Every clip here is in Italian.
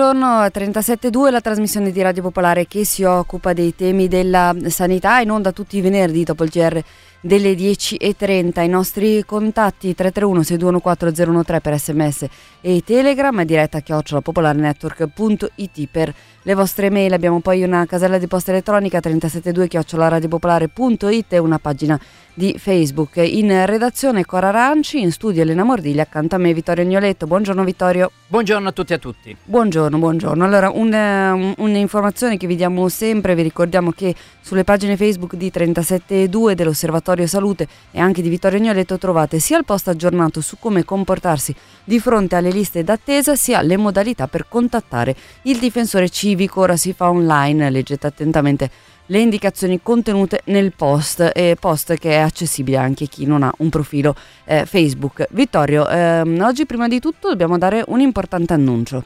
Buongiorno, buongiorno, 37.2 la trasmissione di Radio Popolare che si occupa dei temi della sanità in onda tutti i venerdì dopo il GR delle 10.30. I nostri contatti 331 6214 per sms e telegram, diretta chiocciolapopolarnetwork.it per le vostre mail. Abbiamo poi una casella di posta elettronica 372 chiocciolaradiopopolare.it e una pagina di Facebook. In redazione Cora Aranci, in studio Elena Mordiglia, accanto a me Vittorio Agnoletto. Buongiorno Vittorio. Buongiorno a tutti e a tutti. Buongiorno, buongiorno. Allora, un, un'informazione che vi diamo sempre, vi ricordiamo che sulle pagine Facebook di 37.2 dell'Osservatorio Salute e anche di Vittorio Agnoletto trovate sia il post aggiornato su come comportarsi di fronte alle liste d'attesa, sia le modalità per contattare il difensore civico. Ora si fa online, leggete attentamente le indicazioni contenute nel post, e post che è accessibile anche a chi non ha un profilo eh, Facebook. Vittorio, ehm, oggi prima di tutto dobbiamo dare un importante annuncio.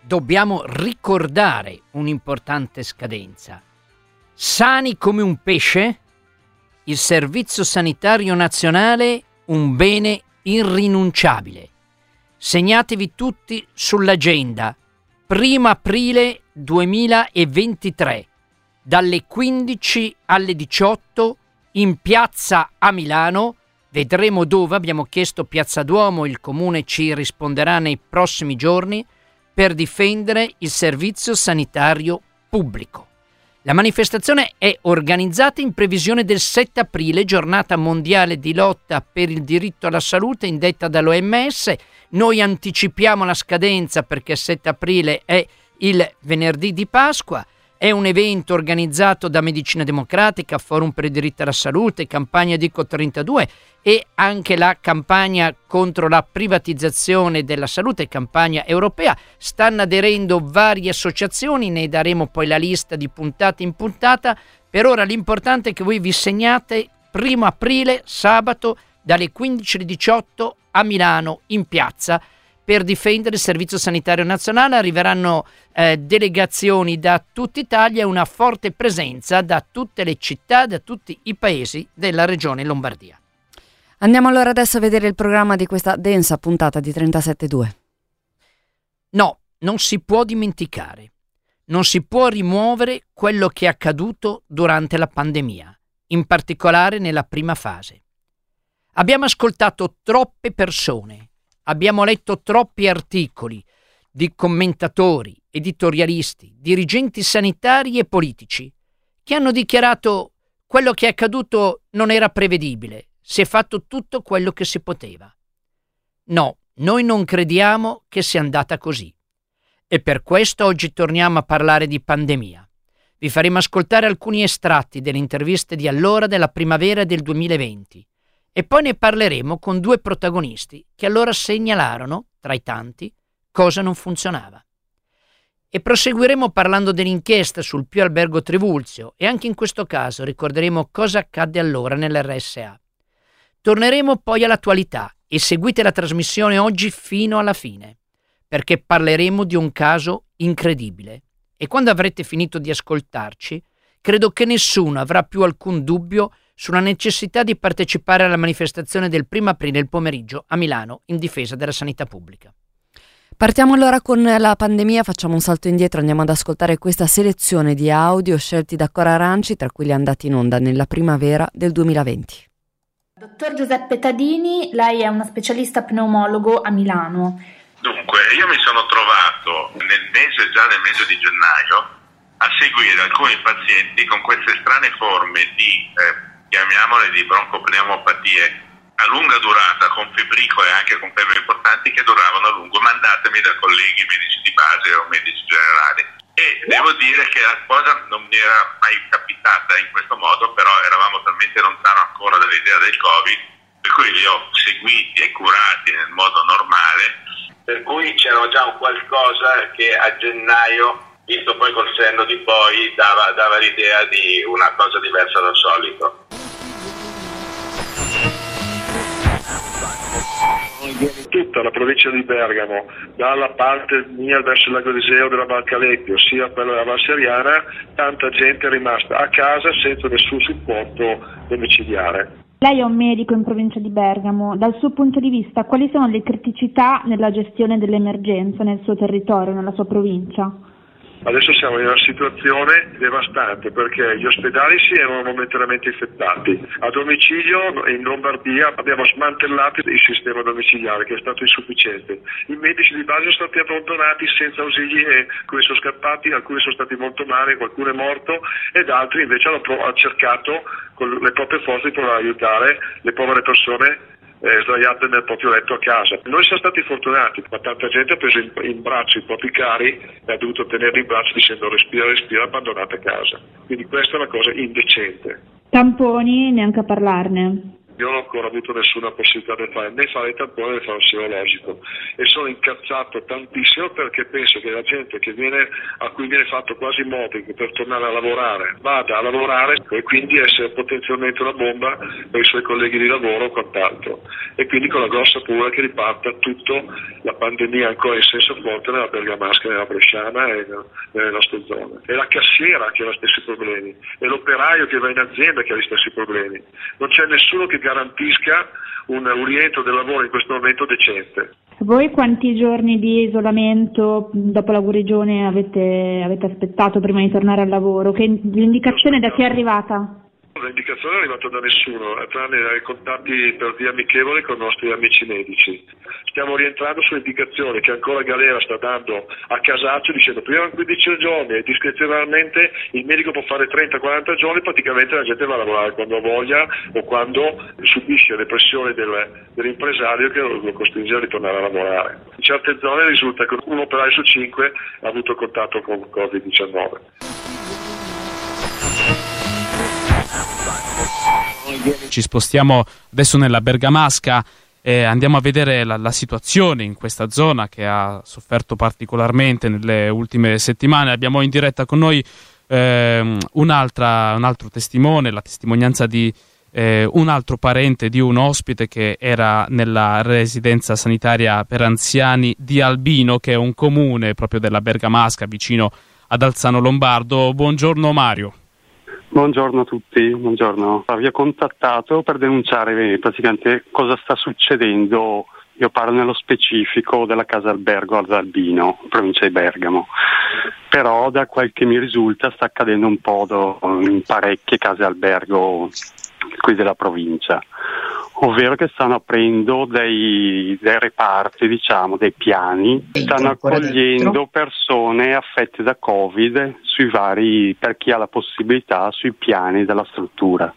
Dobbiamo ricordare un'importante scadenza. Sani come un pesce, il Servizio Sanitario Nazionale un bene irrinunciabile. Segnatevi tutti sull'agenda. 1 aprile 2023 dalle 15 alle 18 in piazza a Milano. Vedremo dove, abbiamo chiesto Piazza Duomo, il comune ci risponderà nei prossimi giorni, per difendere il servizio sanitario pubblico. La manifestazione è organizzata in previsione del 7 aprile, giornata mondiale di lotta per il diritto alla salute indetta dall'OMS. Noi anticipiamo la scadenza perché il 7 aprile è il venerdì di Pasqua. È un evento organizzato da Medicina Democratica, Forum per il diritto alla salute, campagna Dico 32 e anche la campagna contro la privatizzazione della salute, campagna europea. Stanno aderendo varie associazioni, ne daremo poi la lista di puntata in puntata. Per ora l'importante è che voi vi segnate primo aprile, sabato, dalle 15 alle 18 a Milano in piazza per difendere il Servizio Sanitario Nazionale. Arriveranno eh, delegazioni da tutta Italia e una forte presenza da tutte le città, da tutti i paesi della regione Lombardia. Andiamo allora adesso a vedere il programma di questa densa puntata di 37.2. No, non si può dimenticare, non si può rimuovere quello che è accaduto durante la pandemia, in particolare nella prima fase. Abbiamo ascoltato troppe persone, Abbiamo letto troppi articoli di commentatori, editorialisti, dirigenti sanitari e politici che hanno dichiarato quello che è accaduto non era prevedibile, si è fatto tutto quello che si poteva. No, noi non crediamo che sia andata così. E per questo oggi torniamo a parlare di pandemia. Vi faremo ascoltare alcuni estratti delle interviste di allora della primavera del 2020 e poi ne parleremo con due protagonisti che allora segnalarono, tra i tanti, cosa non funzionava. E proseguiremo parlando dell'inchiesta sul Pio Albergo Trivulzio e anche in questo caso ricorderemo cosa accadde allora nell'RSA. Torneremo poi all'attualità e seguite la trasmissione oggi fino alla fine, perché parleremo di un caso incredibile. E quando avrete finito di ascoltarci, credo che nessuno avrà più alcun dubbio sulla necessità di partecipare alla manifestazione del 1 aprile il pomeriggio a Milano in difesa della sanità pubblica. Partiamo allora con la pandemia, facciamo un salto indietro, andiamo ad ascoltare questa selezione di audio scelti da Cora Aranci, tra quelli andati in onda nella primavera del 2020. Dottor Giuseppe Tadini, lei è uno specialista pneumologo a Milano. Dunque, io mi sono trovato nel mese, già nel mese di gennaio, a seguire alcuni pazienti con queste strane forme di eh, chiamiamole di broncopneumopatie a lunga durata con fibricole e anche con febbre importanti che duravano a lungo, mandatemi da colleghi medici di base o medici generali. E devo dire che la cosa non mi era mai capitata in questo modo, però eravamo talmente lontano ancora dall'idea del Covid, per cui li ho seguiti e curati nel modo normale. Per cui c'era già un qualcosa che a gennaio, visto poi col senno di poi, dava, dava l'idea di una cosa diversa dal solito. tutta la provincia di Bergamo, dalla parte mia verso il lago Iseo della Val Calepio, sia per la Val Seriana, tanta gente è rimasta a casa senza nessun supporto domiciliare. Lei è un medico in provincia di Bergamo, dal suo punto di vista quali sono le criticità nella gestione dell'emergenza nel suo territorio, nella sua provincia? Adesso siamo in una situazione devastante perché gli ospedali si erano momentaneamente infettati. A domicilio in Lombardia abbiamo smantellato il sistema domiciliare che è stato insufficiente. I medici di base sono stati abbandonati senza ausili e alcuni sono scappati, alcuni sono stati molto male, qualcuno è morto ed altri invece hanno cercato con le proprie forze di provare a aiutare le povere persone eh, sdraiate nel proprio letto a casa. Noi siamo stati fortunati, ma tanta gente ha preso in, in braccio i propri cari e ha dovuto tenerli in braccio dicendo respira, respira, abbandonate a casa. Quindi questa è una cosa indecente. Tamponi, neanche a parlarne. Io non ho ancora avuto nessuna possibilità di fare né fare il tampone né fare un serologico e sono incazzato tantissimo perché penso che la gente che viene, a cui viene fatto quasi mobbing per tornare a lavorare vada a lavorare e quindi essere potenzialmente una bomba per i suoi colleghi di lavoro o quant'altro e quindi con la grossa paura che riparta tutta la pandemia ancora in senso forte nella Bergamasca, nella Bresciana e nelle nostre zone. È la cassiera che ha gli stessi problemi, è l'operaio che va in azienda che ha gli stessi problemi. Non c'è nessuno che garantisca un, un rientro del lavoro in questo momento decente. Voi quanti giorni di isolamento dopo la guarigione avete, avete aspettato prima di tornare al lavoro? Che l'indicazione da chi è arrivata? L'indicazione è arrivata da nessuno, tranne i contatti per via amichevole con i nostri amici medici. Stiamo rientrando su indicazioni che ancora Galera sta dando a casaccio dicendo prima 15 giorni e discrezionalmente il medico può fare 30-40 giorni, praticamente la gente va a lavorare quando voglia o quando subisce le pressioni del, dell'impresario che lo costringe a ritornare a lavorare. In certe zone risulta che un operaio su cinque ha avuto contatto con Covid-19. Ci spostiamo adesso nella Bergamasca e andiamo a vedere la, la, situazione in questa zona che ha sofferto particolarmente nelle ultime settimane. Abbiamo in diretta con noi eh, un altro testimone, la testimonianza di eh, un altro parente di un ospite che era nella residenza sanitaria per anziani di Albino, che è un comune proprio della Bergamasca vicino ad Alzano Lombardo. Buongiorno Mario. Buongiorno a tutti, buongiorno. Vi ho contattato per denunciare praticamente cosa sta succedendo. Io parlo nello specifico della casa albergo al Zalbino, provincia di Bergamo. Però da quel che mi risulta sta accadendo un po' in parecchie case albergo qui della provincia ovvero che stanno aprendo dei, dei reparti, diciamo, dei piani, stanno accogliendo persone affette da Covid sui vari, per chi ha la possibilità, sui piani della struttura.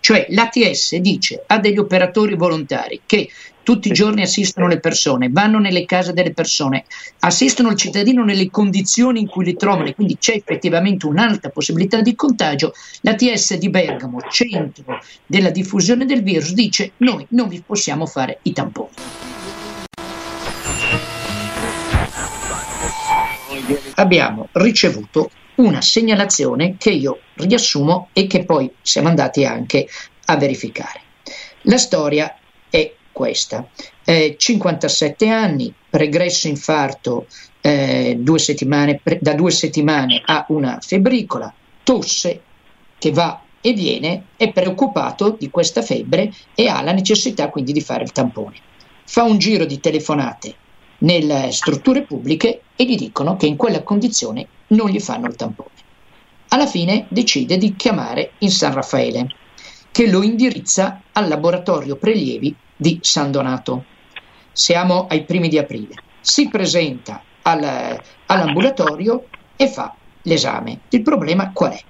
Cioè l'ATS dice a degli operatori volontari che tutti i giorni assistono le persone, vanno nelle case delle persone, assistono il cittadino nelle condizioni in cui li trovano quindi c'è effettivamente un'alta possibilità di contagio, l'ATS di Bergamo, centro della diffusione del virus, dice noi non vi possiamo fare i tamponi. Abbiamo ricevuto una segnalazione che io riassumo e che poi siamo andati anche a verificare. La storia questa. Eh, 57 anni, pregresso infarto eh, due pre- da due settimane ha una febbricola, tosse che va e viene, è preoccupato di questa febbre e ha la necessità quindi di fare il tampone. Fa un giro di telefonate nelle strutture pubbliche e gli dicono che in quella condizione non gli fanno il tampone. Alla fine decide di chiamare il San Raffaele, che lo indirizza al laboratorio prelievi di San Donato. Siamo ai primi di aprile. Si presenta al, all'ambulatorio e fa l'esame. Il problema qual è?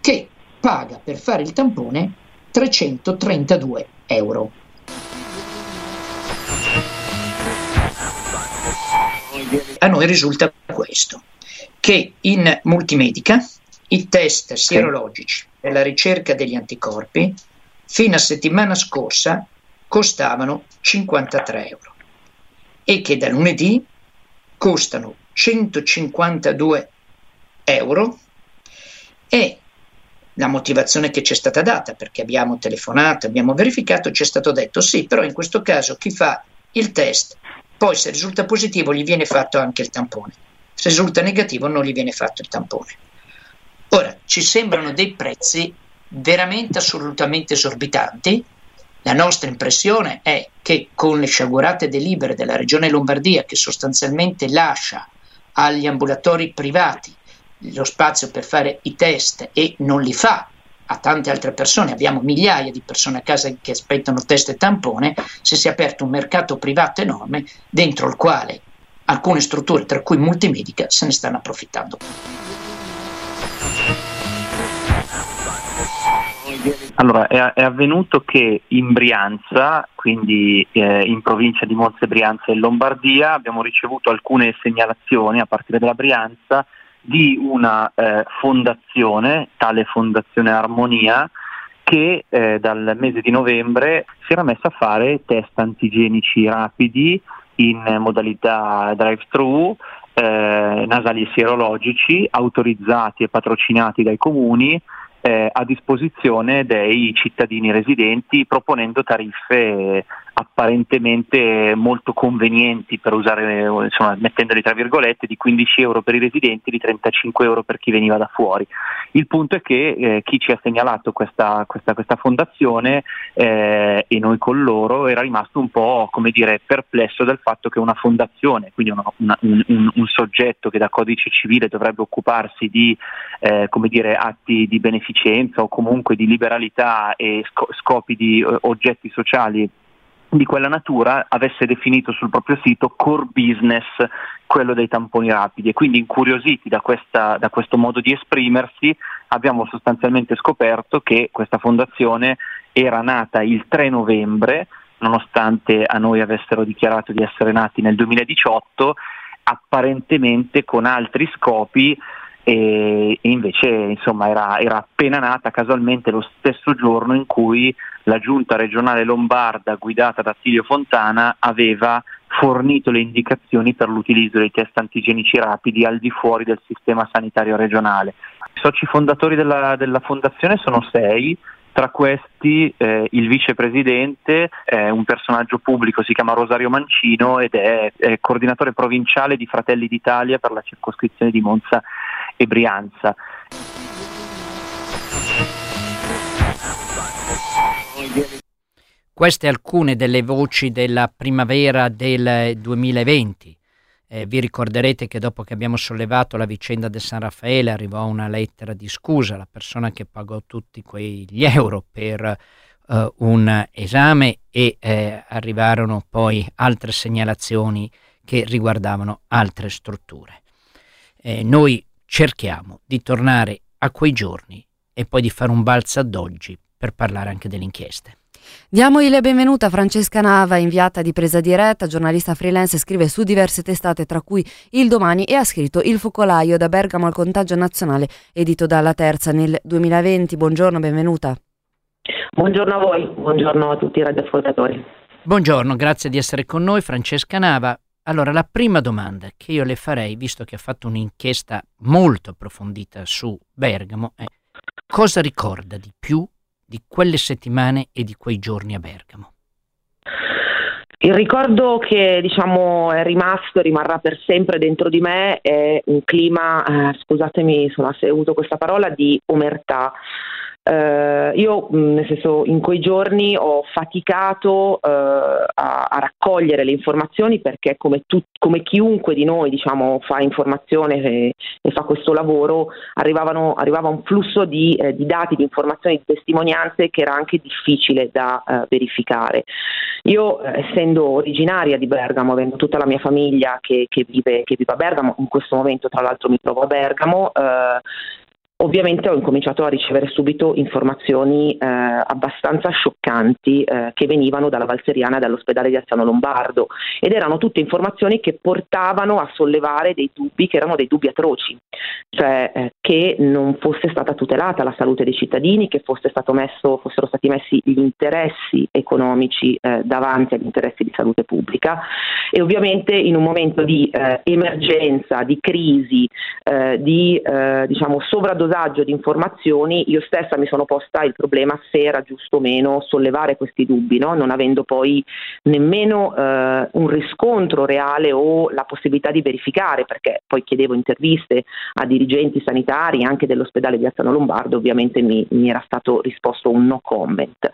Che paga per fare il tampone 332 euro. A noi risulta questo, che in multimedica i test sierologici per la ricerca degli anticorpi fino a settimana scorsa costavano 53 euro e che da lunedì costano 152 euro e la motivazione che ci è stata data, perché abbiamo telefonato, abbiamo verificato, ci è stato detto sì, però in questo caso chi fa il test, poi se risulta positivo gli viene fatto anche il tampone, se risulta negativo non gli viene fatto il tampone. Ora, ci sembrano dei prezzi veramente assolutamente esorbitanti. La nostra impressione è che con le sciagurate delibere della Regione Lombardia, che sostanzialmente lascia agli ambulatori privati lo spazio per fare i test e non li fa a tante altre persone, abbiamo migliaia di persone a casa che aspettano test e tampone, se si è aperto un mercato privato enorme dentro il quale alcune strutture, tra cui Multimedica, se ne stanno approfittando. Allora, è, è, avvenuto che in Brianza, quindi eh, in provincia di Monza e Brianza e Lombardia, abbiamo ricevuto alcune segnalazioni a partire dalla Brianza di una eh, fondazione, tale Fondazione Armonia, che eh, dal mese di novembre si era messa a fare test antigenici rapidi in modalità drive-thru, eh, nasali sierologici, autorizzati e patrocinati dai comuni eh, a disposizione dei cittadini residenti proponendo tariffe apparentemente molto convenienti per usare, insomma, mettendoli tra virgolette, di 15 euro per i residenti, di 35 euro per chi veniva da fuori. Il punto è che eh, chi ci ha segnalato questa, questa, questa fondazione eh, e noi con loro era rimasto un po' come dire, perplesso del fatto che una fondazione, quindi una, una, un, un, soggetto che da codice civile dovrebbe occuparsi di eh, dire, atti di beneficenza o comunque di liberalità e scopi di eh, oggetti sociali di quella natura avesse definito sul proprio sito core business quello dei tamponi rapidi. E quindi incuriositi da, questa, da questo modo di esprimersi abbiamo sostanzialmente scoperto che questa fondazione era nata il 3 novembre nonostante a noi avessero dichiarato di essere nati nel 2018 apparentemente con altri scopi e, invece insomma, era, era, appena nata casualmente lo stesso giorno in cui la giunta regionale lombarda guidata da Silvio Fontana aveva fornito le indicazioni per l'utilizzo dei test antigenici rapidi al di fuori del sistema sanitario regionale. I soci fondatori della, della fondazione sono sei, tra questi eh, il vicepresidente è un personaggio pubblico, si chiama Rosario Mancino ed è, è coordinatore provinciale di Fratelli d'Italia per la circoscrizione di Monza e Brianza. Queste alcune delle voci della primavera del 2020. Eh, vi ricorderete che dopo che abbiamo sollevato la vicenda del San Raffaele arrivò una lettera di scusa alla persona che pagò tutti quegli euro per eh, un esame e eh, arrivarono poi altre segnalazioni che riguardavano altre strutture. Eh, noi cerchiamo di tornare a quei giorni e poi di fare un balzo ad oggi per parlare anche delle inchieste. Diamo il benvenuto a Francesca Nava, inviata di Presa Diretta, giornalista freelance, scrive su diverse testate, tra cui Il Domani, e ha scritto Il focolaio da Bergamo al contagio nazionale, edito dalla Terza nel 2020. Buongiorno, benvenuta. Buongiorno a voi, buongiorno a tutti i radioascoltatori. Buongiorno, grazie di essere con noi, Francesca Nava. Allora, la prima domanda che io le farei, visto che ha fatto un'inchiesta molto approfondita su Bergamo, è cosa ricorda di più di quelle settimane e di quei giorni a Bergamo? Il ricordo che diciamo è rimasto e rimarrà per sempre dentro di me è un clima, eh, scusatemi se uso questa parola, di omertà. Uh, io, nel senso, in quei giorni ho faticato uh, a, a, raccogliere le informazioni perché, come, tu, come chiunque di noi diciamo, fa informazione e, e fa questo lavoro, arrivava un flusso di, eh, di, dati, di informazioni, di testimonianze che era anche difficile da uh, verificare. Io, essendo originaria di Bergamo, avendo tutta la mia famiglia che, che, vive, che vive, a Bergamo, in questo momento tra l'altro mi trovo a Bergamo, Ovviamente ho incominciato a ricevere subito informazioni eh, abbastanza scioccanti eh, che venivano dalla Valseriana e dall'ospedale di Aziano Lombardo ed erano tutte informazioni che portavano a sollevare dei dubbi che erano dei dubbi atroci, cioè eh, che non fosse stata tutelata la salute dei cittadini, che messo, fossero stati messi gli interessi economici eh, davanti agli interessi di salute pubblica. E ovviamente in un momento di eh, emergenza, di crisi, eh, di diciamo sovradotazione dosaggio di informazioni io stessa mi sono posta il problema se era giusto o meno sollevare questi dubbi, no? non avendo poi nemmeno eh, un riscontro reale o la possibilità di verificare, perché poi chiedevo interviste a dirigenti sanitari anche dell'ospedale di Azzano Lombardo, ovviamente mi, mi era stato risposto un no comment.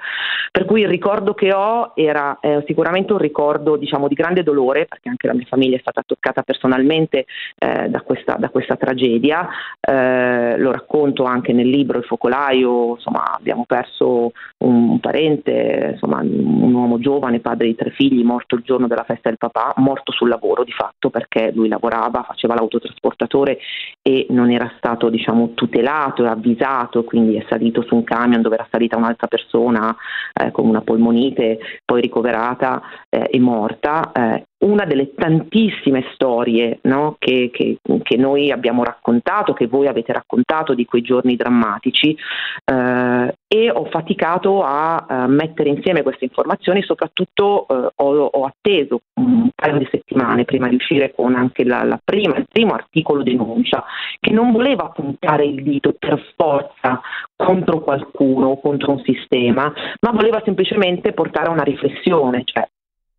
Per cui il ricordo che ho era eh, sicuramente un ricordo diciamo, di grande dolore, perché anche la mia famiglia è stata toccata personalmente eh, da, questa, da, questa, tragedia. Eh, lo racconto anche nel libro Il focolaio, insomma, abbiamo perso un, parente, insomma, un uomo giovane, padre di tre figli, morto il giorno della festa del papà, morto sul lavoro di fatto perché lui lavorava, faceva l'autotrasportatore e non era stato diciamo, tutelato e avvisato, quindi è salito su un camion dove era salita un'altra persona eh, con una polmonite, poi ricoverata eh, e morta. Eh, una delle tantissime storie no, che, che, che, noi abbiamo raccontato, che voi avete raccontato di quei giorni drammatici eh, e ho faticato a, a, mettere insieme queste informazioni, soprattutto eh, ho, ho, atteso un paio di settimane prima di uscire con anche la, la prima, il primo articolo denuncia, che non voleva puntare il dito per forza contro qualcuno o contro un sistema, ma voleva semplicemente portare a una riflessione, cioè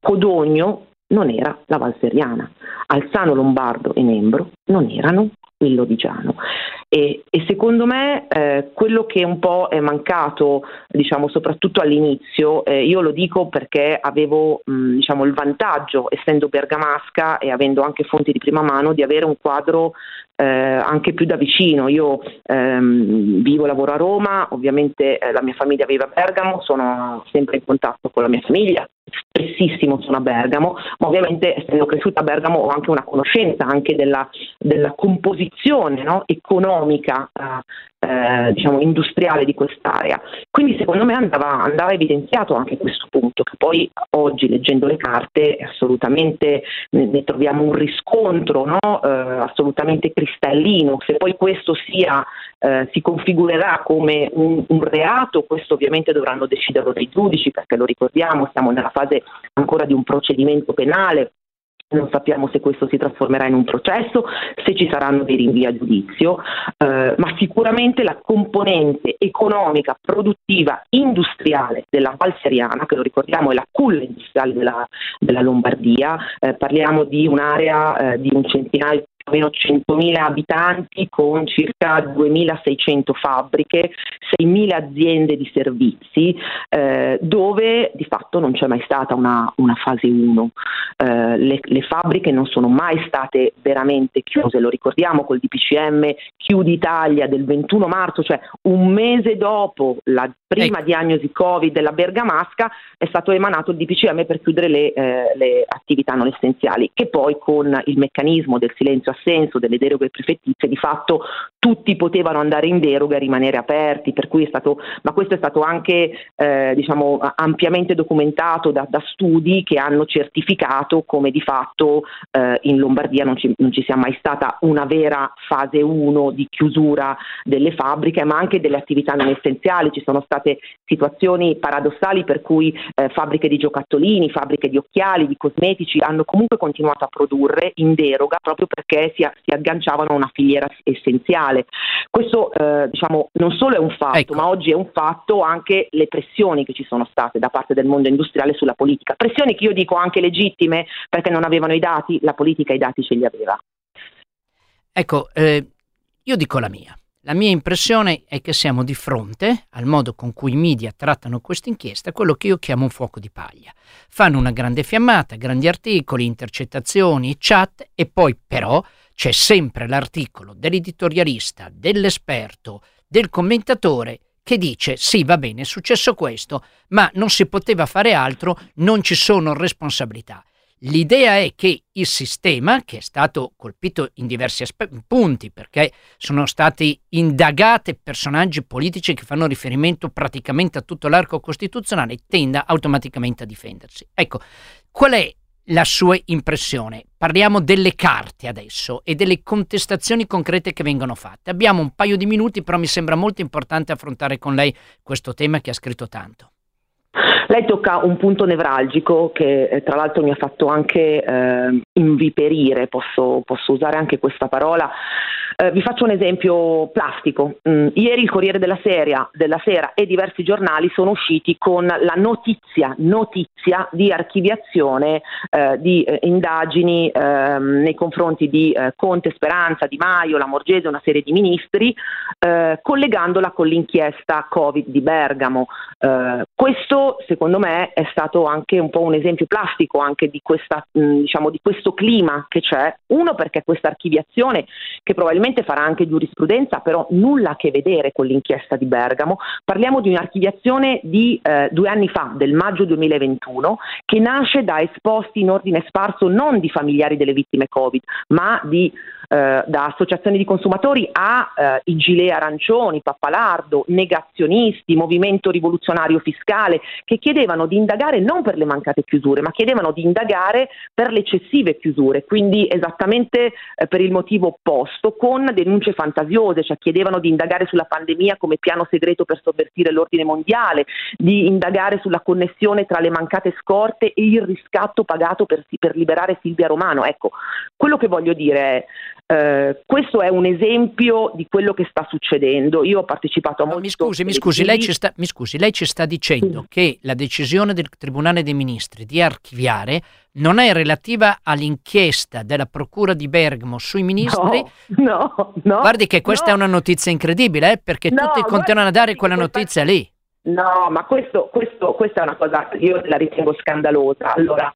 Codogno non era la Valseriana, Alzano Lombardo e Membro non erano il Lodigiano. E, e secondo me eh, quello che un po' è mancato, diciamo, soprattutto all'inizio, eh, io lo dico perché avevo mh, diciamo, il vantaggio, essendo bergamasca e avendo anche fonti di prima mano, di avere un quadro eh, anche più da vicino. Io ehm, vivo e lavoro a Roma, ovviamente eh, la mia famiglia vive a Bergamo, sono sempre in contatto con la mia famiglia, spessissimo sono a Bergamo, ma ovviamente essendo cresciuta a Bergamo ho anche una conoscenza anche della, della composizione no, economica eh, eh, diciamo industriale di quest'area. Quindi secondo me andava, andava, evidenziato anche questo punto, che poi oggi leggendo le carte assolutamente ne, troviamo un riscontro no, eh, assolutamente cristallino. Se poi questo sia, eh, si configurerà come un, un reato, questo ovviamente dovranno deciderlo dei giudici, perché lo ricordiamo, siamo nella fase ancora di un procedimento penale. Non sappiamo se questo si trasformerà in un processo, se ci saranno dei rinvii a giudizio, eh, ma sicuramente la componente economica, produttiva, industriale della Val Seriana, che lo ricordiamo è la culla industriale della, della Lombardia, eh, parliamo di un'area eh, di un centinaio meno 100.000 abitanti con circa 2.600 fabbriche, 6.000 aziende di servizi, eh, dove di fatto non c'è mai stata una, una fase 1. Eh, le, le, fabbriche non sono mai state veramente chiuse, lo ricordiamo col DPCM Chiudi Italia del 21 marzo, cioè un mese dopo la prima ecco. diagnosi Covid della Bergamasca è stato emanato il DPCM per chiudere le, eh, le attività non essenziali, che poi con il meccanismo del silenzio assenso delle deroghe prefettizie di fatto tutti potevano andare in deroga e rimanere aperti, stato, ma questo è stato anche eh, diciamo, ampiamente documentato da, da, studi che hanno certificato come di fatto eh, in Lombardia non ci, non ci, sia mai stata una vera fase 1 di chiusura delle fabbriche, ma anche delle attività non essenziali. Ci sono state situazioni paradossali per cui eh, fabbriche di giocattolini, fabbriche di occhiali, di cosmetici hanno comunque continuato a produrre in deroga proprio perché si, si agganciavano a una filiera essenziale. Questo eh, diciamo, non solo è un fatto, ecco. ma oggi è un fatto anche le pressioni che ci sono state da parte del mondo industriale sulla politica. Pressioni che io dico anche legittime perché non avevano i dati, la politica i dati ce li aveva. Ecco, eh, io dico la mia. La mia impressione è che siamo di fronte al modo con cui i media trattano questa inchiesta, quello che io chiamo un fuoco di paglia. Fanno una grande fiammata, grandi articoli, intercettazioni, chat e poi però c'è sempre l'articolo dell'editorialista, dell'esperto, del commentatore che dice sì va bene è successo questo, ma non si poteva fare altro, non ci sono responsabilità. L'idea è che il sistema, che è stato colpito in diversi aspe- punti, perché sono stati indagati personaggi politici che fanno riferimento praticamente a tutto l'arco costituzionale, tenda automaticamente a difendersi. Ecco, qual è la sua impressione? Parliamo delle carte adesso e delle contestazioni concrete che vengono fatte. Abbiamo un paio di minuti, però mi sembra molto importante affrontare con lei questo tema che ha scritto tanto. Lei tocca un punto nevralgico che eh, tra l'altro mi ha fatto anche eh, inviperire, posso, posso usare anche questa parola. Eh, vi faccio un esempio plastico. Mm, ieri il Corriere della Sera, della Sera, e diversi giornali sono usciti con la notizia, notizia di archiviazione eh, di eh, indagini ehm, nei confronti di eh, Conte, Speranza, Di Maio, la Morgese, una serie di ministri, eh, collegandola con l'inchiesta Covid di Bergamo. Eh, questo secondo me è stato anche un po' un esempio plastico anche di, questa, mh, mm, diciamo, di questo clima che c'è. Uno perché questa archiviazione, che probabilmente farà anche giurisprudenza, però nulla a che vedere con l'inchiesta di Bergamo. Parliamo di un'archiviazione di eh, due anni fa, del maggio 2021, che nasce da esposti in ordine sparso non di familiari delle vittime Covid, ma di eh, da associazioni di consumatori a eh, i gilet arancioni, Pappalardo, negazionisti, movimento rivoluzionario fiscale, che chiedevano di indagare non per le mancate chiusure, ma chiedevano di indagare per le eccessive chiusure, quindi esattamente eh, per il motivo opposto, con denunce fantasiose, cioè chiedevano di indagare sulla pandemia come piano segreto per sovvertire l'ordine mondiale, di indagare sulla connessione tra le mancate scorte e il riscatto pagato per, per liberare Silvia Romano. Ecco, quello che voglio dire è eh, questo è un esempio di quello che sta succedendo. Io ho partecipato a molti. Mi scusi, mi scusi, lei ci sta, mi scusi, lei ci sta dicendo sì. che la decisione del Tribunale dei Ministri di archiviare non è relativa all'inchiesta della Procura di Bergamo sui ministri. No, no. no Guardi che questa no. è una notizia incredibibile, eh, perché no, tutti continuano a dare quella notizia lì. No, ma questo, questo, questa è una cosa che io la ritengo scandalosa. Allora,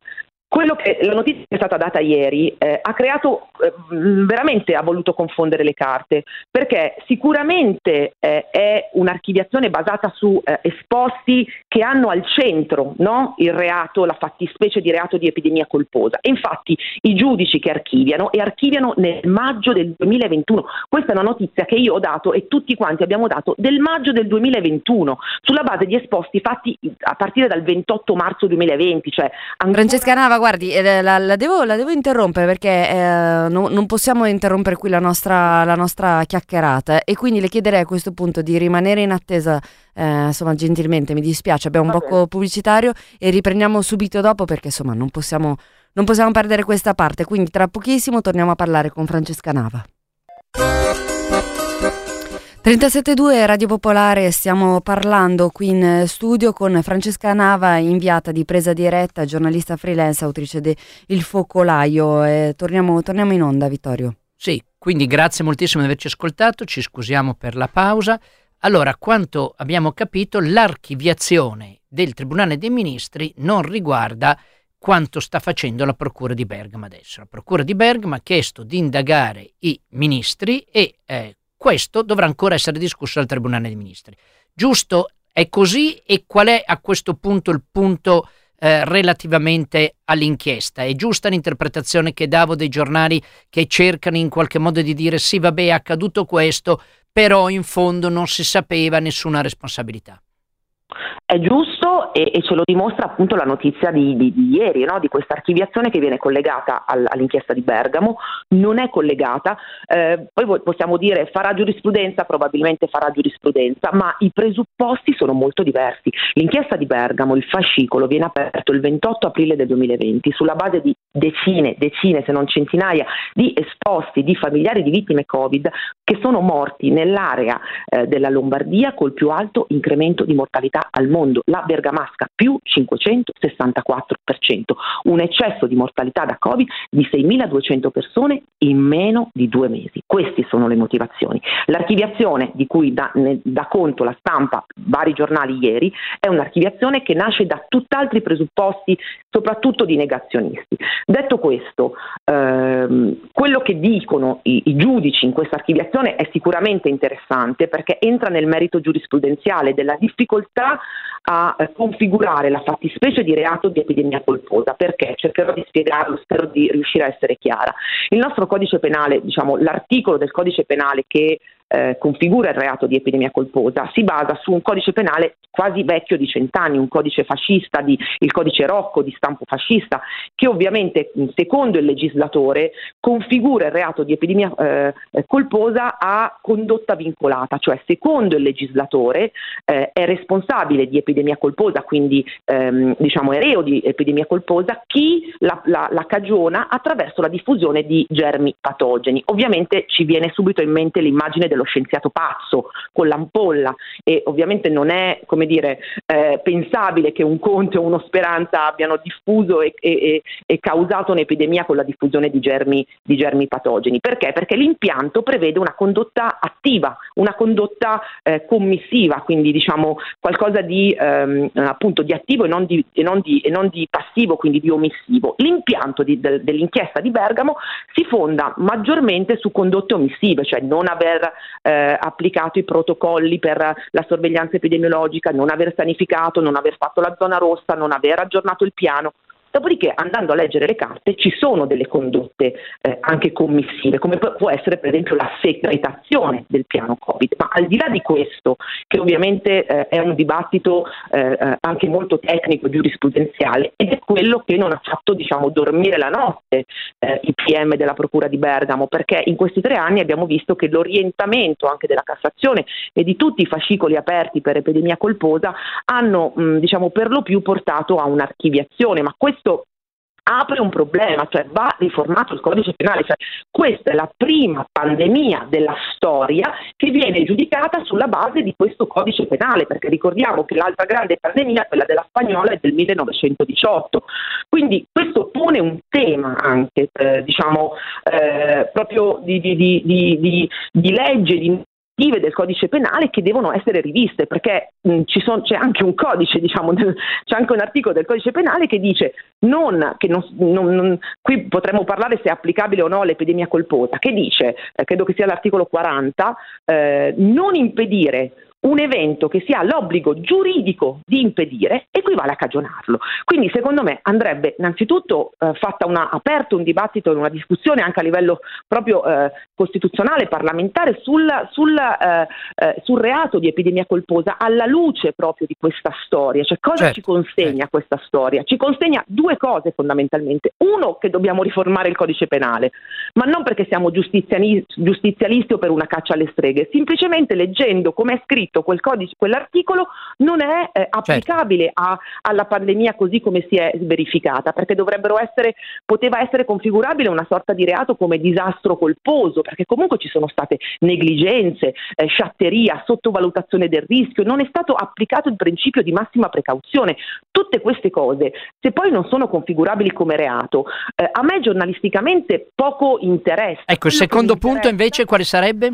che la notizia che è stata data ieri eh, ha creato eh, veramente ha voluto confondere le carte perché sicuramente eh, è un'archiviazione basata su eh, esposti che hanno al centro no? il reato, la fattispecie di reato di epidemia colposa. E infatti i giudici che archiviano e archiviano nel maggio del 2021. Questa è una notizia che io ho dato e tutti quanti abbiamo dato del maggio del 2021 sulla base di esposti fatti a partire dal 28 marzo 2020. Cioè. Francesca Nava, guardi, eh, la, la, devo, la devo, interrompere perché eh, no, non possiamo interrompere qui la nostra, la nostra, chiacchierata e quindi le chiederei a questo punto di rimanere in attesa, eh, insomma, gentilmente, mi dispiace, abbiamo un blocco pubblicitario e riprendiamo subito dopo perché insomma non possiamo, non possiamo perdere questa parte, quindi tra pochissimo torniamo a parlare con Francesca Nava. 372 Radio Popolare, stiamo parlando qui in studio con Francesca Nava, inviata di Presa Diretta, giornalista freelance, autrice di Il Focolaio. Eh, torniamo, torniamo in onda, Vittorio. Sì, quindi grazie moltissimo di averci ascoltato, ci scusiamo per la pausa. Allora, quanto abbiamo capito, l'archiviazione del Tribunale dei Ministri non riguarda quanto sta facendo la Procura di Bergamo adesso. La Procura di Bergamo ha chiesto di indagare i ministri e eh, questo dovrà ancora essere discusso al Tribunale dei Ministri. Giusto? È così? E qual è a questo punto il punto eh, relativamente all'inchiesta? È giusta l'interpretazione che davo dei giornali che cercano in qualche modo di dire sì, vabbè, è accaduto questo, però in fondo non si sapeva nessuna responsabilità? È giusto e, e, ce lo dimostra appunto la notizia di, di, di ieri, no? di questa archiviazione che viene collegata al, all'inchiesta di Bergamo, non è collegata, eh, poi possiamo dire farà giurisprudenza, probabilmente farà giurisprudenza, ma i presupposti sono molto diversi. L'inchiesta di Bergamo, il fascicolo, viene aperto il 28 aprile del 2020 sulla base di decine, decine se non centinaia di esposti di familiari di vittime Covid che sono morti nell'area eh, della Lombardia col più alto incremento di mortalità al mondo, la bergamasca più 564%, un eccesso di mortalità da Covid di 6.200 persone in meno di due mesi. Queste sono le motivazioni. L'archiviazione di cui dà, dà conto la stampa, vari giornali ieri, è un'archiviazione che nasce da tutt'altri presupposti, soprattutto di negazionisti. Detto questo, ehm, quello che dicono i, i giudici in questa archiviazione è sicuramente interessante perché entra nel merito giurisprudenziale della difficoltà a eh, configurare la fattispecie di reato di epidemia colposa. Perché? Cercherò di spiegarlo, spero di riuscire a essere chiara. Il nostro codice penale, diciamo, l'articolo del codice penale che eh, configura il reato di epidemia colposa si basa su un codice penale quasi vecchio di cent'anni, un codice fascista, di, il codice Rocco di stampo fascista, che ovviamente secondo il legislatore configura il reato di epidemia eh, colposa a condotta vincolata, cioè secondo il legislatore eh, è responsabile di epidemia colposa, quindi ehm, diciamo è reo di epidemia colposa, chi la, la, la cagiona attraverso la diffusione di germi patogeni. Ovviamente ci viene subito in mente l'immagine dello scienziato pazzo con l'ampolla e ovviamente non è come dire, eh, pensabile che un Conte o uno Speranza abbiano diffuso e, e, e, causato un'epidemia con la diffusione di germi, di germi, patogeni. Perché? Perché l'impianto prevede una condotta attiva, una condotta eh, commissiva, quindi diciamo qualcosa di, ehm, appunto, di attivo e non di, e, non di, e non di, passivo, quindi di omissivo. L'impianto del, dell'inchiesta di Bergamo si fonda maggiormente su condotte omissive, cioè non aver eh, applicato i protocolli per la sorveglianza epidemiologica, non aver sanificato, non aver fatto la zona rossa, non aver aggiornato il piano. Dopodiché, andando a leggere le carte, ci sono delle condotte eh, anche commissive, come può essere per esempio la secretazione del piano Covid. Ma al di là di questo, che ovviamente eh, è un dibattito eh, eh anche molto tecnico, giurisprudenziale, ed è quello che non ha fatto diciamo, dormire la notte eh, il PM della Procura di Bergamo, perché in questi tre anni abbiamo visto che l'orientamento anche della Cassazione e di tutti i fascicoli aperti per epidemia colposa hanno mh, diciamo, per lo più portato a un'archiviazione, ma questo questo apre un problema, cioè va riformato il codice penale. Cioè, questa è la prima pandemia della storia che viene giudicata sulla base di questo codice penale, perché ricordiamo che l'altra grande pandemia, quella della spagnola, è del 1918. Quindi questo pone un tema anche, eh, diciamo, eh, proprio di, di, di, di legge, di direttive del codice penale che devono essere riviste, perché mh, son, c'è anche un codice, diciamo, c'è anche un articolo del codice penale che dice non, che non, non, non, qui potremmo parlare se è applicabile o no l'epidemia colposa, che dice, eh, credo che sia l'articolo 40, eh, non impedire un evento che si ha l'obbligo giuridico di impedire equivale a cagionarlo. Quindi secondo me andrebbe innanzitutto eh, fatta una, aperto un dibattito, una discussione anche a livello proprio eh, costituzionale, parlamentare sul, sul, eh, eh sul, reato di epidemia colposa alla luce proprio di questa storia. Cioè cosa certo. ci consegna certo. questa storia? Ci consegna due cose fondamentalmente. Uno che dobbiamo riformare il codice penale, ma non perché siamo giustizialisti o per una caccia alle streghe, semplicemente leggendo come è scritto scritto quel codice, quell'articolo non è eh, applicabile certo. a, alla pandemia così come si è verificata, perché dovrebbero essere, poteva essere configurabile una sorta di reato come disastro colposo, perché comunque ci sono state negligenze, eh, sciatteria, sottovalutazione del rischio, non è stato applicato il principio di massima precauzione. Tutte queste cose, se poi non sono configurabili come reato, eh, a me giornalisticamente poco interessa. Ecco, il secondo punto invece quale sarebbe?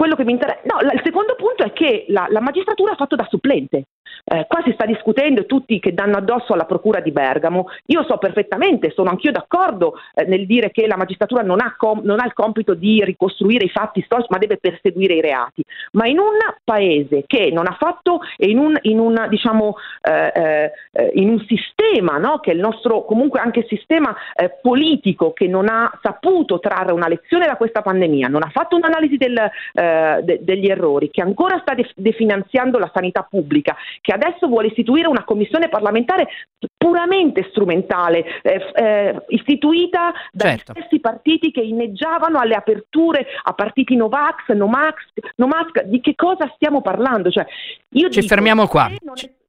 Quello che mi interessa. No, la, il secondo punto è che la, la magistratura ha fatto da supplente. Eh, qua si sta discutendo tutti che danno addosso alla Procura di Bergamo. Io so perfettamente, sono anch'io d'accordo eh, nel dire che la magistratura non ha, com- non ha, il compito di ricostruire i fatti storici, ma deve perseguire i reati. Ma in un paese che non ha fatto e in un, in un, diciamo, eh, eh in un sistema, no? che è il nostro comunque anche sistema eh, politico che non ha saputo trarre una lezione da questa pandemia, non ha fatto un'analisi del, eh, de- degli errori, che ancora sta de- definanziando la sanità pubblica, che adesso vuole istituire una commissione parlamentare puramente strumentale, eh, eh, istituita dai certo. stessi partiti che inneggiavano alle aperture a partiti Novax, Nomax, Nomax, di che cosa stiamo parlando? Cioè, Ci dico, fermiamo qua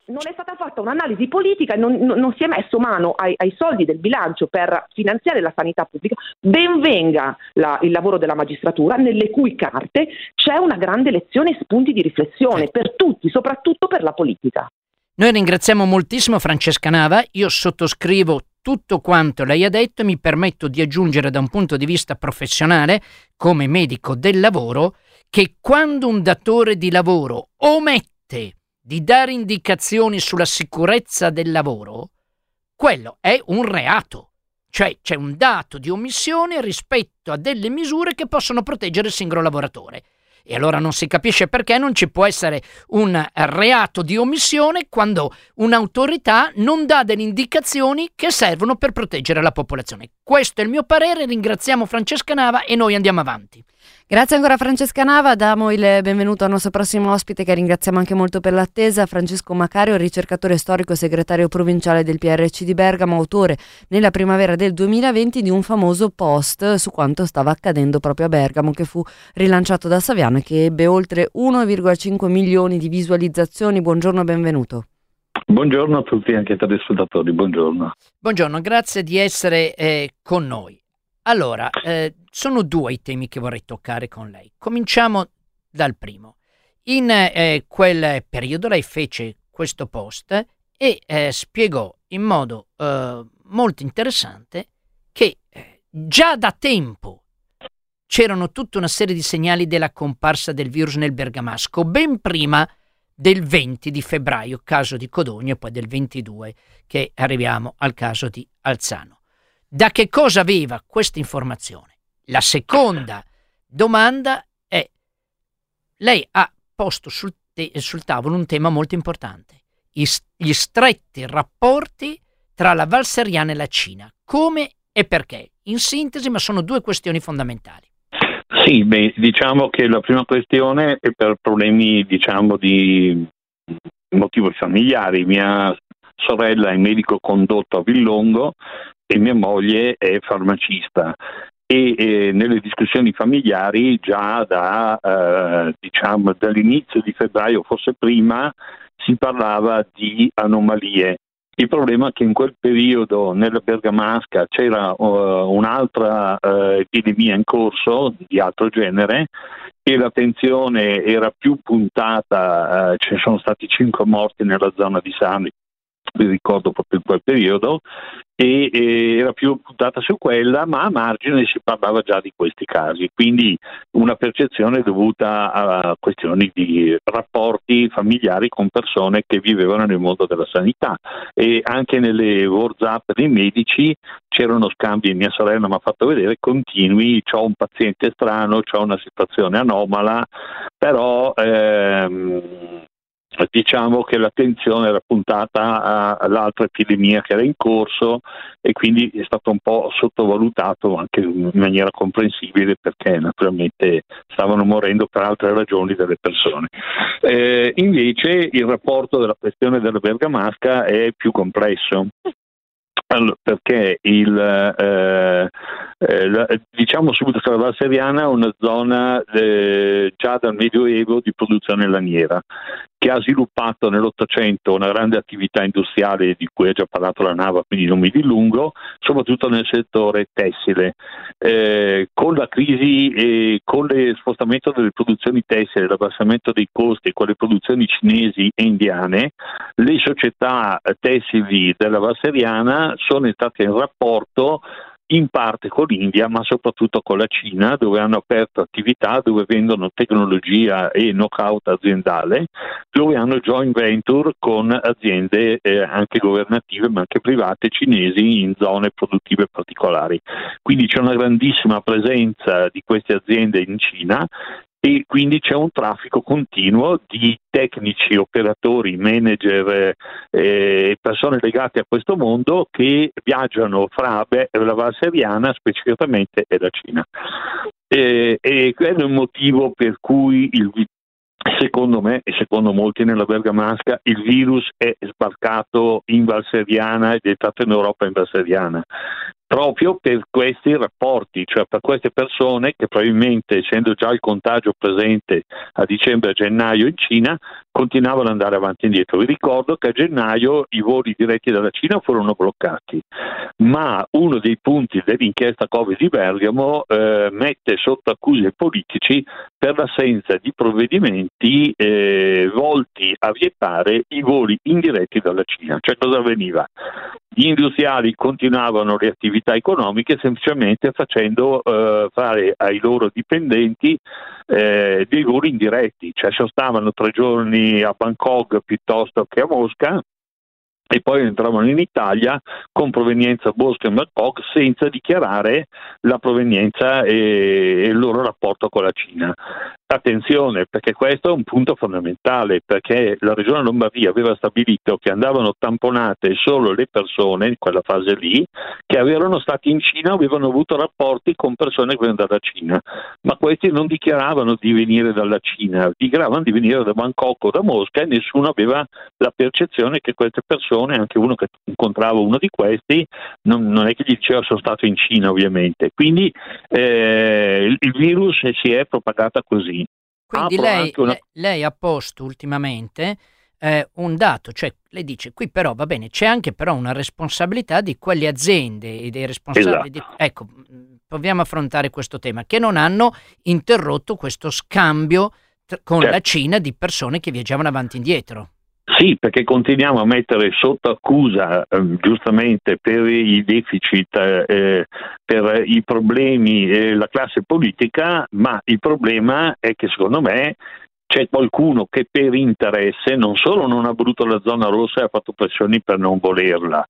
non è stata fatta un'analisi politica, non, non si è messo mano ai, ai, soldi del bilancio per finanziare la sanità pubblica, ben venga la, il lavoro della magistratura nelle cui carte c'è una grande lezione e spunti di riflessione per tutti, soprattutto per la politica. Noi ringraziamo moltissimo Francesca Nava, io sottoscrivo tutto quanto lei ha detto e mi permetto di aggiungere da un punto di vista professionale, come medico del lavoro, che quando un datore di lavoro omette di dare indicazioni sulla sicurezza del lavoro, quello è un reato. Cioè c'è un dato di omissione rispetto a delle misure che possono proteggere il singolo lavoratore. E allora non si capisce perché non ci può essere un reato di omissione quando un'autorità non dà delle indicazioni che servono per proteggere la popolazione. Questo è il mio parere, ringraziamo Francesca Nava e noi andiamo avanti. Grazie ancora a Francesca Nava, diamo il benvenuto al nostro prossimo ospite che ringraziamo anche molto per l'attesa, Francesco Macario, ricercatore storico segretario provinciale del PRC di Bergamo, autore nella primavera del 2020 di un famoso post su quanto stava accadendo proprio a Bergamo che fu rilanciato da Saviano e che ebbe oltre 1,5 milioni di visualizzazioni. Buongiorno, benvenuto. Buongiorno a tutti, anche ai telespettatori, buongiorno. Buongiorno, grazie di essere eh, con noi. Allora, eh, sono due i temi che vorrei toccare con lei. Cominciamo dal primo. In eh, quel periodo lei fece questo post e eh, spiegò in modo eh, molto interessante che eh, già da tempo c'erano tutta una serie di segnali della comparsa del virus nel Bergamasco, ben prima del 20 di febbraio, caso di Codogno, e poi del 22 che arriviamo al caso di Alzano. Da che cosa aveva questa informazione? La seconda domanda è, lei ha posto sul, te- sul tavolo un tema molto importante, gli stretti rapporti tra la Valseriana e la Cina. Come e perché? In sintesi, ma sono due questioni fondamentali. Sì, beh, diciamo che la prima questione è per problemi diciamo, di motivi familiari. Mia sorella è medico condotto a Villongo e mia moglie è farmacista e eh, nelle discussioni familiari già da, eh, diciamo, dall'inizio di febbraio, forse prima, si parlava di anomalie. Il problema è che in quel periodo nella Bergamasca c'era uh, un'altra uh, epidemia in corso di altro genere e l'attenzione era più puntata, uh, ci sono stati cinque morti nella zona di Sani vi ricordo proprio in quel periodo, e, e, era più puntata su quella, ma a margine si parlava già di questi casi, quindi una percezione dovuta a questioni di rapporti familiari con persone che vivevano nel mondo della sanità. E anche nelle WhatsApp dei medici c'erano scambi, mia sorella mi ha fatto vedere, continui, ho un paziente strano, ho una situazione anomala, però ehm, diciamo che l'attenzione era puntata all'altra epidemia che era in corso e quindi è stato un po' sottovalutato anche in maniera comprensibile perché naturalmente stavano morendo per altre ragioni delle persone. Eh, invece il rapporto della questione della bergamasca è più complesso. Allora, perché il, eh, eh, la, diciamo subito che la Val Seriana è una zona eh, già dal Medioevo di produzione laniera che ha sviluppato nell'Ottocento una grande attività industriale di cui ha già parlato la Nava, quindi non mi dilungo, soprattutto nel settore tessile. Eh, con la crisi e con lo spostamento delle produzioni tessili, l'abbassamento dei costi con le produzioni cinesi e indiane, le società tessili della Valseriana sono entrate in rapporto in parte con l'India, ma soprattutto con la Cina, dove hanno aperto attività, dove vendono tecnologia e know-how aziendale, dove hanno joint venture con aziende eh, anche governative ma anche private cinesi in zone produttive particolari. Quindi c'è una grandissima presenza di queste aziende in Cina e quindi c'è un traffico continuo di tecnici, operatori, manager eh, persone legate a questo mondo che viaggiano fra la Val Seriana specificamente e la Cina. E, e quello è il motivo per cui il, Secondo me e secondo molti nella Bergamasca il virus è sbarcato in Valseriana ed è entrato in Europa in Valseriana proprio per questi rapporti, cioè per queste persone che probabilmente, essendo già il contagio presente a dicembre e gennaio in Cina, continuavano ad andare avanti e indietro. Vi ricordo che a gennaio i voli diretti dalla Cina furono bloccati, ma uno dei punti dell'inchiesta Covid di Bergamo eh, mette sotto accuse i politici per l'assenza di provvedimenti eh, volti a vietare i voli indiretti dalla Cina. Cioè cosa avveniva? Gli industriali continuavano le attività economiche semplicemente facendo eh, fare ai loro dipendenti eh, dei voli indiretti, cioè sostavano tre giorni a Bangkok piuttosto che a Mosca e poi entravano in Italia con provenienza Bosco e Bangkok senza dichiarare la provenienza e, e il loro rapporto con la Cina. Attenzione, perché questo è un punto fondamentale, perché la Regione Lombardia aveva stabilito che andavano tamponate solo le persone in quella fase lì che avevano stati in Cina o avevano avuto rapporti con persone che venivano dalla Cina, ma questi non dichiaravano di venire dalla Cina, dichiaravano di venire da Bangkok o da Mosca e nessuno aveva la percezione che queste persone, anche uno che incontrava uno di questi, non, non è che gli diceva sono stato in Cina ovviamente. Quindi eh, il, il virus si è propagata così. Quindi lei, una... lei, ha posto ultimamente eh, un dato, cioè lei dice qui però va bene, c'è anche però una responsabilità di quelle aziende e dei responsabili. Esatto. Di, ecco, proviamo a affrontare questo tema, che non hanno interrotto questo scambio t- con certo. la Cina di persone che viaggiavano avanti e indietro. Sì, perché continuiamo a mettere sotto accusa eh, giustamente per i deficit, eh, per i problemi eh, la classe politica, ma il problema è che secondo me c'è qualcuno che per interesse non solo non ha voluto la zona rossa e ha fatto pressioni per non volerla,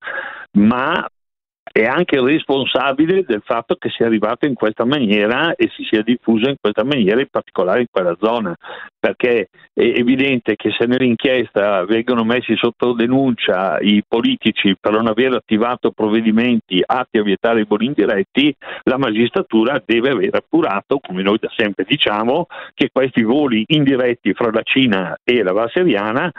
ma è anche responsabile del fatto che sia arrivato in questa maniera e si sia diffuso in questa maniera, in particolare in quella zona, perché è evidente che se nell'inchiesta vengono messi sotto denuncia i politici per non aver attivato provvedimenti atti a vietare i voli indiretti, la magistratura deve aver appurato, come noi da sempre diciamo, che questi voli indiretti fra la Cina e la Val Seriana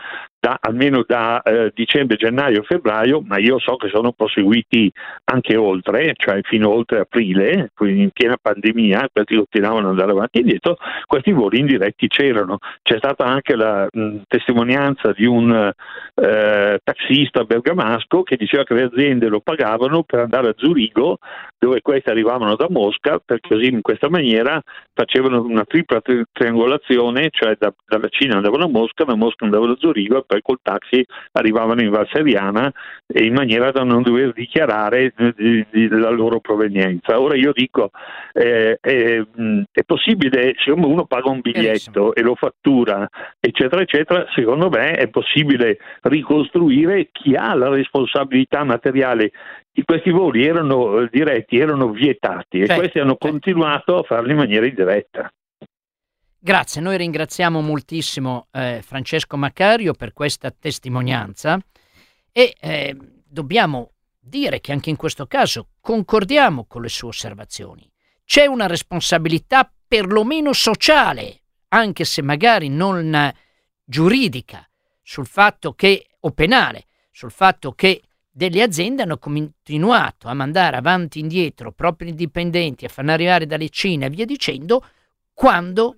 da, almeno da eh, dicembre, gennaio, febbraio, ma io so che sono proseguiti anche oltre, cioè fino oltre aprile, quindi in piena pandemia, questi continuavano ad andare avanti e indietro, questi voli indiretti c'erano. C'è stata anche la mh, testimonianza di un eh, taxista bergamasco che diceva che le aziende lo pagavano per andare a Zurigo, dove questi arrivavano da Mosca, perché così in questa maniera facevano una tripla tri- triangolazione, cioè da, dalla Cina andavano a Mosca, da Mosca andavano a Zurigo poi col taxi arrivavano in Val Seriana in maniera da non dover dichiarare di, di, la loro provenienza. Ora io dico, eh, eh, è possibile, se uno paga un biglietto e lo fattura, eccetera, eccetera, secondo me è possibile ricostruire chi ha la responsabilità materiale questi voli erano eh, diretti, erano vietati e cioè, questi hanno cioè. continuato a farli in maniera indiretta. Grazie, noi ringraziamo moltissimo eh, Francesco Maccario per questa testimonianza e eh, dobbiamo dire che anche in questo caso concordiamo con le sue osservazioni. C'è una responsabilità perlomeno sociale, anche se magari non giuridica, sul fatto che, o penale, sul fatto che delle aziende hanno continuato a mandare avanti e indietro propri dipendenti, a farne arrivare dalle Cina e via dicendo, quando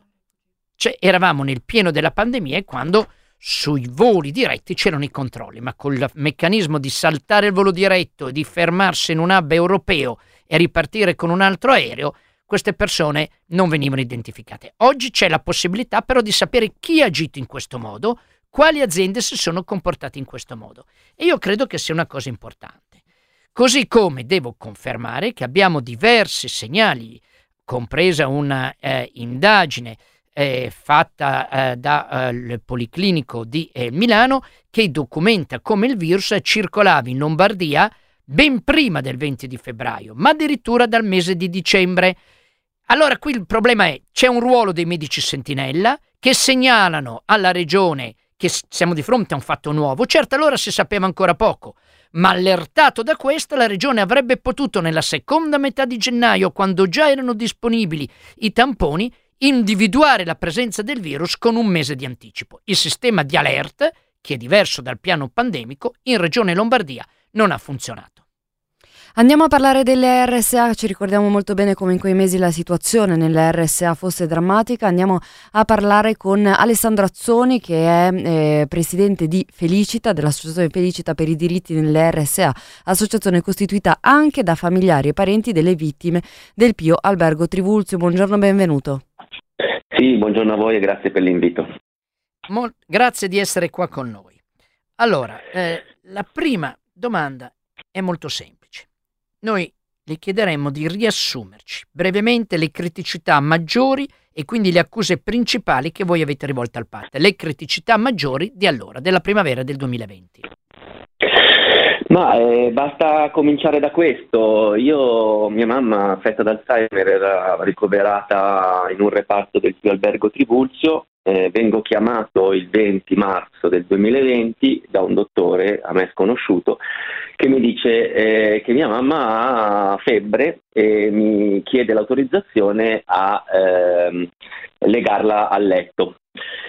cioè, eravamo nel pieno della pandemia e quando sui voli diretti c'erano i controlli, ma col meccanismo di saltare il volo diretto e di fermarsi in un hub europeo e ripartire con un altro aereo, queste persone non venivano identificate. Oggi c'è la possibilità però di sapere chi ha agito in questo modo, quali aziende si sono comportate in questo modo. E io credo che sia una cosa importante. Così come devo confermare che abbiamo diversi segnali, compresa una eh, eh, fatta eh, dal eh, Policlinico di eh, Milano che documenta come il virus circolava in Lombardia ben prima del 20 di febbraio, ma addirittura dal mese di dicembre. Allora qui il problema è c'è un ruolo dei medici sentinella che segnalano alla regione che siamo di fronte a un fatto nuovo. Certo, allora si sapeva ancora poco, ma allertato da questo la regione avrebbe potuto nella seconda metà di gennaio, quando già erano disponibili i tamponi, individuare la presenza del virus con un mese di anticipo. Il sistema di alert, che è diverso dal piano pandemico, in Regione Lombardia non ha funzionato. Andiamo a parlare delle RSA, ci ricordiamo molto bene come in quei mesi la situazione nelle RSA fosse drammatica. Andiamo a parlare con Alessandro Azzoni che è eh, presidente di Felicita, dell'Associazione Felicita per i diritti nelle RSA, associazione costituita anche da familiari e parenti delle vittime del Pio Albergo Trivulzio. Buongiorno, benvenuto. Sì, buongiorno a voi e grazie per l'invito. Mol- grazie di essere qua con noi. Allora, eh, la prima domanda è molto semplice. Noi le chiederemmo di riassumerci brevemente le criticità maggiori e quindi le accuse principali che voi avete rivolto al PAT, le criticità maggiori di allora, della primavera del 2020. Ma eh, basta cominciare da questo. Io, mia mamma, affetta d'Alzheimer, era ricoverata in un reparto del più albergo Tribulzio. Eh, vengo chiamato il 20 marzo del 2020 da un dottore a me sconosciuto che mi dice eh, che mia mamma ha febbre e mi chiede l'autorizzazione a ehm, legarla al letto.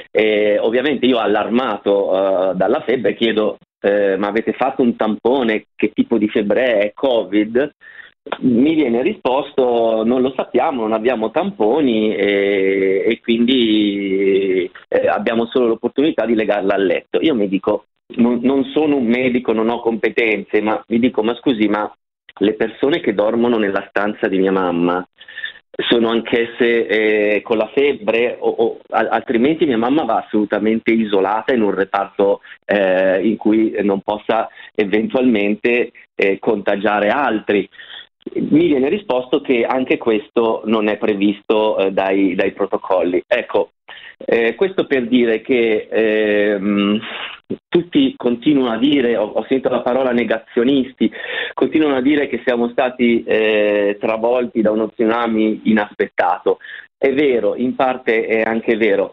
E ovviamente io allarmato uh, dalla febbre chiedo eh, ma avete fatto un tampone, che tipo di febbre è, Covid? Mi viene risposto non lo sappiamo, non abbiamo tamponi e, e quindi eh, abbiamo solo l'opportunità di legarla al letto. Io mi dico, non, non sono un medico, non ho competenze, ma mi dico, ma scusi, ma le persone che dormono nella stanza di mia mamma sono anch'esse eh, con la febbre o, o, altrimenti mia mamma va assolutamente isolata in un reparto eh, in cui non possa eventualmente eh, contagiare altri. Mi viene risposto che anche questo non è previsto eh, dai, dai, protocolli. Ecco, eh, questo per dire che ehm, tutti continuano a dire, ho, ho, sentito la parola negazionisti, continuano a dire che siamo stati eh, travolti da uno tsunami inaspettato. È vero, in parte è anche vero.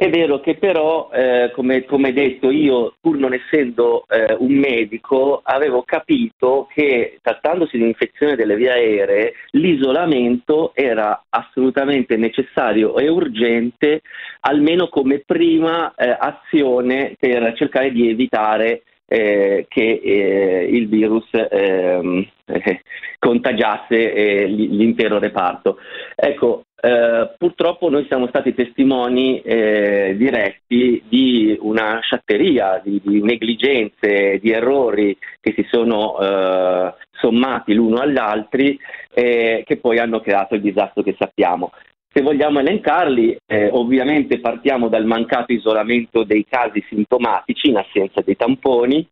È vero che però, eh, come, come, detto, io pur non essendo eh, un medico, avevo capito che trattandosi di infezione delle vie aeree, l'isolamento era assolutamente necessario e urgente, almeno come prima eh, azione per cercare di evitare eh, che eh, il virus ehm, eh, contagiasse l'intero reparto. Ecco, eh, purtroppo noi siamo stati testimoni eh, diretti di una sciatteria, di, di, negligenze, di errori che si sono eh, sommati l'uno agli altri e che poi hanno creato il disastro che sappiamo. Se vogliamo elencarli, eh, ovviamente partiamo dal mancato isolamento dei casi sintomatici in assenza dei tamponi,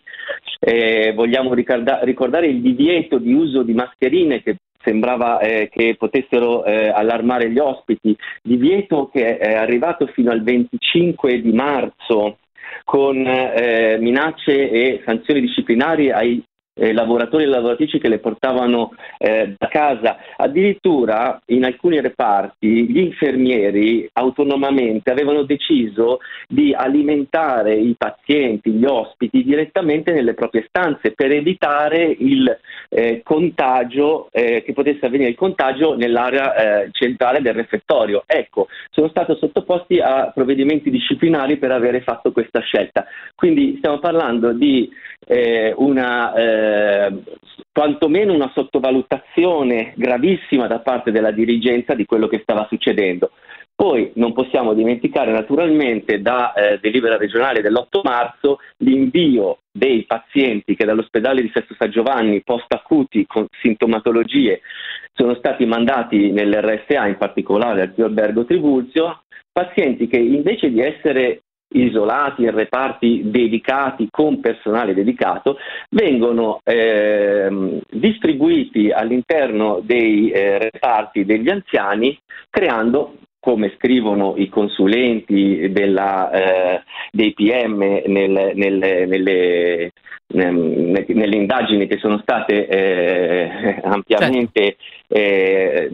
eh, vogliamo ricorda- ricordare il divieto di uso di mascherine che sembrava eh, che potessero eh, allarmare gli ospiti, divieto che è arrivato fino al 25 di marzo con eh, minacce e sanzioni disciplinari ai eh, lavoratori e lavoratrici che le portavano eh, da casa. Addirittura in alcuni reparti gli infermieri autonomamente avevano deciso di alimentare i pazienti, gli ospiti direttamente nelle proprie stanze per evitare il eh, contagio, eh, che potesse avvenire il contagio nell'area eh, centrale del refettorio. Ecco, sono stati sottoposti a provvedimenti disciplinari per avere fatto questa scelta. Quindi stiamo parlando di eh, una eh, quantomeno una sottovalutazione gravissima da parte della dirigenza di quello che stava succedendo. Poi non possiamo dimenticare naturalmente da eh, delibera regionale dell'8 marzo l'invio dei pazienti che dall'ospedale di Sesto San Giovanni post-acuti con sintomatologie sono stati mandati nell'RSA, in particolare al Pio Albergo Tribulzio, pazienti che invece di essere isolati in reparti dedicati con personale dedicato vengono eh, distribuiti all'interno dei eh, reparti degli anziani creando come scrivono i consulenti della, eh, dei PM nel, nel, nelle, nelle, indagini che sono state eh, ampiamente eh,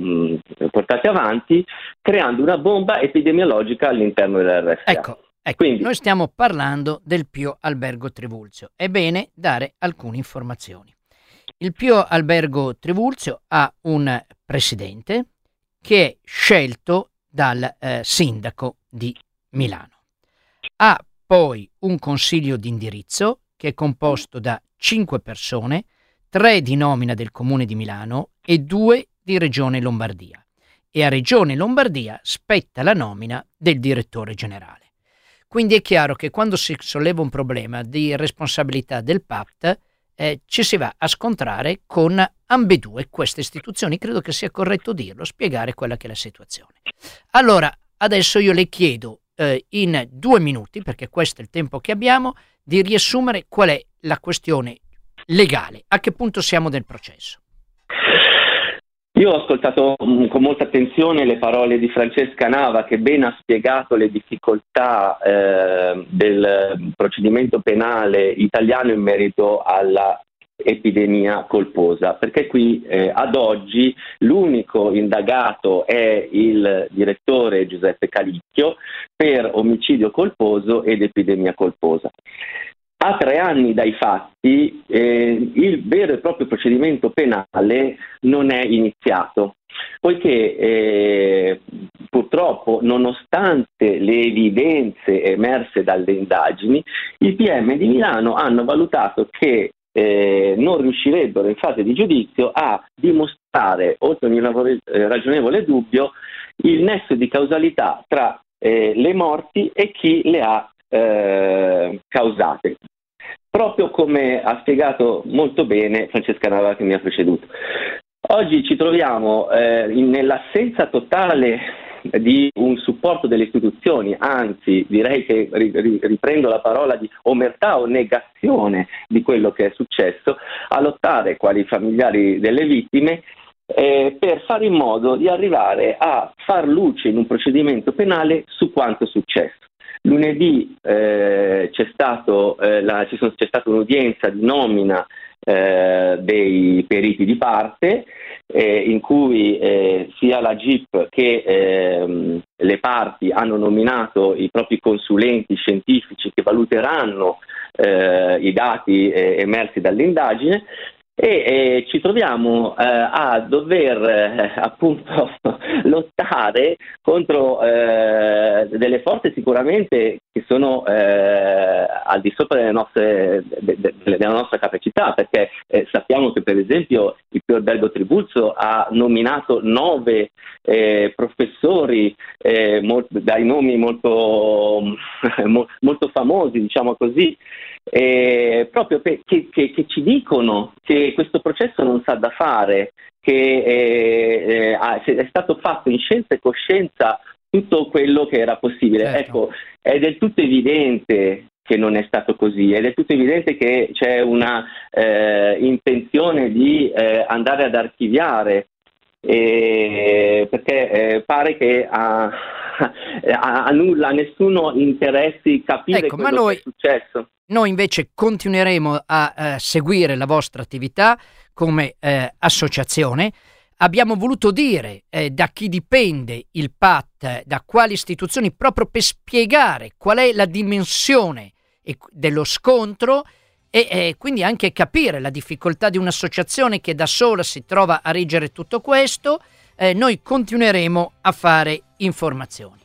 portate avanti, creando una bomba epidemiologica all'interno dell'RSA. Ecco, Ecco, Quindi, noi stiamo parlando del Pio Albergo Trivulzio. È bene dare alcune informazioni. Il Pio Albergo Trivulzio ha un presidente che è scelto dal eh, sindaco di Milano. Ha poi un consiglio di indirizzo che è composto da cinque persone, tre di nomina del comune di Milano e due di Regione Lombardia. E a Regione Lombardia spetta la nomina del direttore generale. Quindi è chiaro che quando si solleva un problema di responsabilità del PAPT, eh, ci si va a scontrare con ambedue queste istituzioni. Credo che sia corretto dirlo, spiegare quella che è la situazione. Allora, adesso io le chiedo eh, in due minuti, perché questo è il tempo che abbiamo, di riassumere qual è la questione legale, a che punto siamo del processo. Io ho ascoltato mm, con molta attenzione le parole di Francesca Nava che ben ha spiegato le difficoltà eh, del procedimento penale italiano in merito alla epidemia colposa, perché qui eh, ad oggi l'unico indagato è il direttore Giuseppe Calicchio per omicidio colposo ed epidemia colposa. A tre anni dai fatti eh, il vero e proprio procedimento penale non è iniziato, poiché eh, purtroppo, nonostante le evidenze emerse dalle indagini, i PM di Milano hanno valutato che eh, non riuscirebbero in fase di giudizio a dimostrare, oltre ogni eh, ragionevole dubbio, il nesso di causalità tra eh, le morti e chi le ha eh, causate. Proprio come ha spiegato molto bene Francesca Nava che mi ha preceduto. Oggi ci troviamo eh, nell'assenza totale di un supporto delle istituzioni, anzi direi che riprendo la parola di omertà o negazione di quello che è successo, a lottare quali familiari delle vittime eh, per fare in modo di arrivare a far luce in un procedimento penale su quanto è successo. Lunedì eh, c'è, stato, eh, la, c'è, stata un'udienza di nomina eh, dei periti di parte eh, in cui eh, sia la GIP che ehm, le parti hanno nominato i propri consulenti scientifici che valuteranno eh, i dati emersi dall'indagine e eh, ci troviamo eh, a dover eh, appunto lottare contro eh, delle forze sicuramente che sono eh, al di sopra delle nostre, de, de, della nostra capacità perché eh, sappiamo che per esempio il Pio Albergo Tribuzzo ha nominato nove professori molto, dai nomi molto, molto famosi diciamo così eh, proprio per, che, che, che, ci dicono che questo processo non sa da fare, che eh, eh, è stato fatto in scienza e coscienza tutto quello che era possibile. Certo. Ecco, è del tutto evidente che non è stato così ed è tutto evidente che c'è una eh, intenzione di eh, andare ad archiviare eh, perché eh, pare che a, a, a, nulla, a nessuno interessi capire ecco, quello noi, che è successo. Noi invece continueremo a eh, seguire la vostra attività come eh, associazione. Abbiamo voluto dire eh, da chi dipende il PAT, da quali istituzioni, proprio per spiegare qual è la dimensione dello scontro e eh, quindi anche capire la difficoltà di un'associazione che da sola si trova a reggere tutto questo. Eh, noi continueremo a fare informazioni.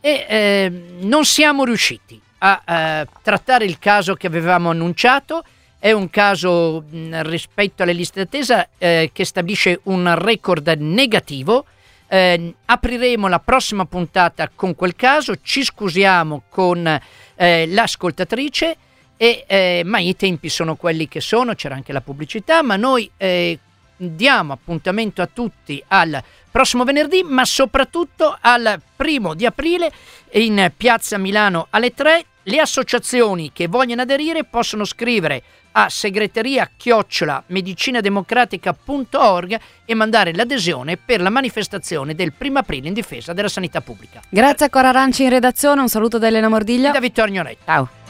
E eh, non siamo riusciti a eh, trattare il caso che avevamo annunciato. È un caso mh, rispetto alle liste d'attesa eh, che stabilisce un record negativo. Eh, apriremo la prossima puntata con quel caso, ci scusiamo con eh, l'ascoltatrice, e, eh, ma i tempi sono quelli che sono, c'era anche la pubblicità, ma noi eh, diamo appuntamento a tutti al prossimo venerdì, ma soprattutto al primo di aprile in Piazza Milano alle 3 le associazioni che vogliono aderire possono scrivere a segreteria chiocciola medicinademocratica.org e mandare l'adesione per la manifestazione del 1 aprile in difesa della sanità pubblica. Grazie a Cora Aranci in redazione, un saluto da Elena Mordiglia. Da Vittorio Ignoretti. Ciao.